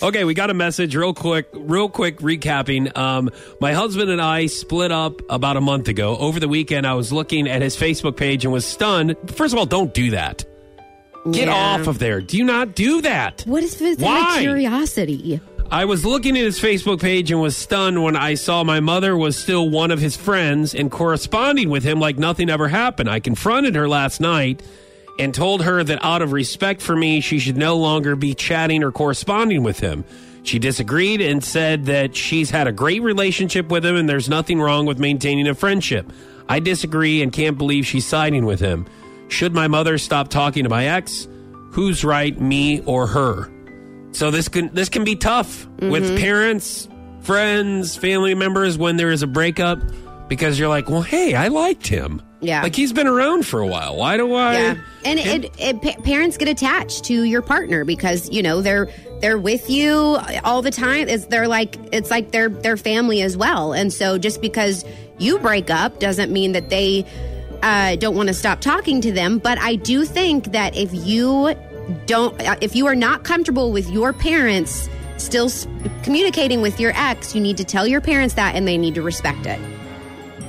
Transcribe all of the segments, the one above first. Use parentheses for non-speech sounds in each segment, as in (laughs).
Okay, we got a message real quick, real quick recapping. Um, my husband and I split up about a month ago. Over the weekend, I was looking at his Facebook page and was stunned. First of all, don't do that. Get Yeah. off of there. Do not do that. What is this Why? curiosity? I was looking at his Facebook page and was stunned when I saw my mother was still one of his friends and corresponding with him like nothing ever happened. I confronted her last night and told her that out of respect for me, she should no longer be chatting or corresponding with him. She disagreed and said that she's had a great relationship with him and there's nothing wrong with maintaining a friendship. I disagree and can't believe she's siding with him. Should my mother stop talking to my ex? Who's right, me or her? So this can this can be tough with mm-hmm. parents, friends, family members when there is a breakup because you're like, well, hey, I liked him. Yeah. like he's been around for a while. Why do I? Yeah, and it, it, pa- parents get attached to your partner because you know they're they're with you all the time. It's they're like it's like their their family as well. And so just because you break up doesn't mean that they uh, don't want to stop talking to them. But I do think that if you don't, uh, if you are not comfortable with your parents still communicating with your ex, you need to tell your parents that, and they need to respect it.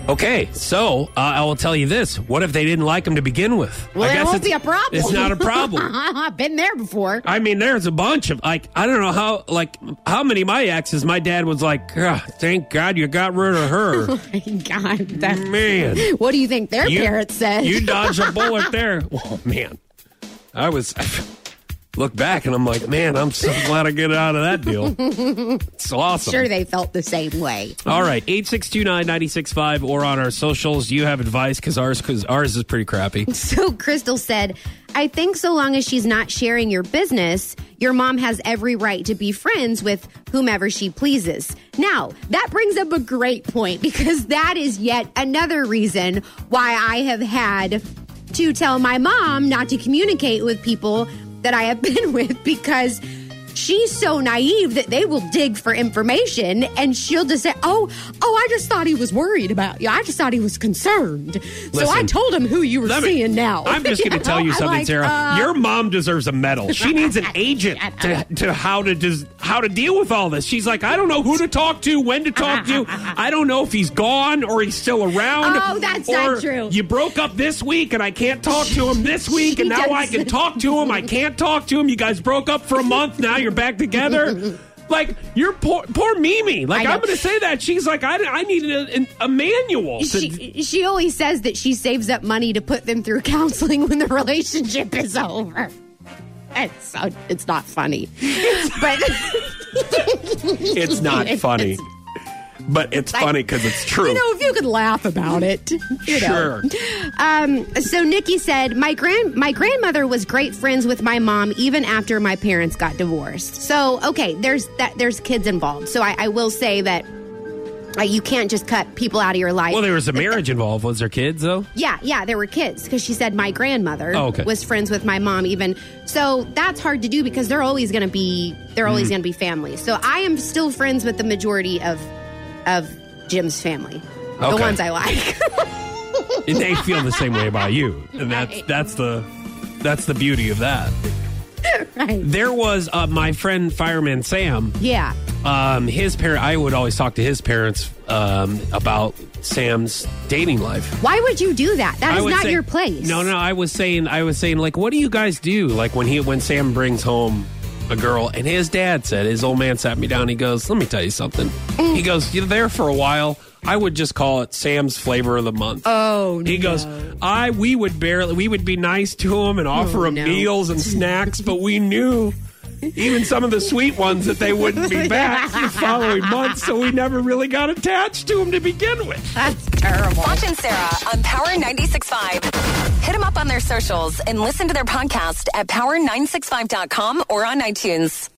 Okay, so uh, I will tell you this: What if they didn't like him to begin with? Well, I that guess won't it's- be a problem. It's not a problem. (laughs) I've been there before. I mean, there's a bunch of like I don't know how like how many of my exes. My dad was like, "Ah, "Thank God you got rid of her." (laughs) oh my God, that, Man, what do you think their you, parents said? You dodged a bullet (laughs) there. Oh man, I was. Look back and I'm like, man, I'm so (laughs) glad I get out of that deal. (laughs) It's awesome. sure they felt the same way. All right, eight six two nine ninety six five or on our socials. You have advice? Because ours, because ours is pretty crappy. (laughs) So Crystal said, I think so long as she's not sharing your business, your mom has every right to be friends with whomever she pleases. Now, that brings up a great point because that is yet another reason why I have had to tell my mom not to communicate with people that I have been (laughs) with because she's so naive that they will dig for information and she'll just say, Oh, oh, I just thought he was worried about you. I just thought he was concerned. so I told him who you were me- seeing now. I'm just going (laughs) to tell you something, like, Sarah. uh, Your mom deserves a medal. She needs an agent (laughs) to, to how to just how to deal with all this. She's like, I don't know who to talk to, when to talk to. (laughs) I don't know if he's gone or he's still around. Oh, that's not true. You broke up this week and I can't talk to him this week, and now I can talk to him. I can't talk to him. You guys broke up for a month. Now you're back together. (laughs) Like you're poor, poor Mimi. Like I'm going to say that she's like I, I needed a, a manual. To, she, she always says that she saves up money to put them through counseling when the relationship is over. It's so, it's not funny, (laughs) but it's not (laughs) funny, but it's funny because it's true. you know if you could laugh about it, you know. Sure. Um, so Nikki said, my grand my grandmother was great friends with my mom even after my parents got divorced. So okay, there's that there's kids involved. So I, I will say that uh, you can't just cut people out of your life. Well, there was a marriage involved. Was there kids though? yeah, yeah, there were kids because she said my grandmother Oh, okay. was friends with my mom even. So that's hard to do because they're always going to be they're always Mm-hmm. going to be family. So I am still friends with the majority of of Jim's family. The ones I like. And they feel the same way about you, and that's Right. that's the that's the beauty of that. right. There was uh, my friend fireman Sam. Yeah. Um, his parent. I would always talk to his parents um, about Sam's dating life. Why would you do that? That I is not say- your place. No, no. I was saying, I was saying, like, what do you guys do? Like when he, when Sam brings home a girl, and his dad said, his old man sat me down. He goes, "Let me tell you something." He goes, "You're there for a while." I would just call it Sam's flavor of the month. Oh, He goes, I we would barely we would be nice to him and offer Oh, him no. meals and snacks, but we knew even some of the sweet ones that they wouldn't be (laughs) back the following month, so we never really got attached to them to begin with. That's terrible. Foch and Sarah on Power 96.5. Hit them up on their socials and listen to their podcast at power965.com or on iTunes.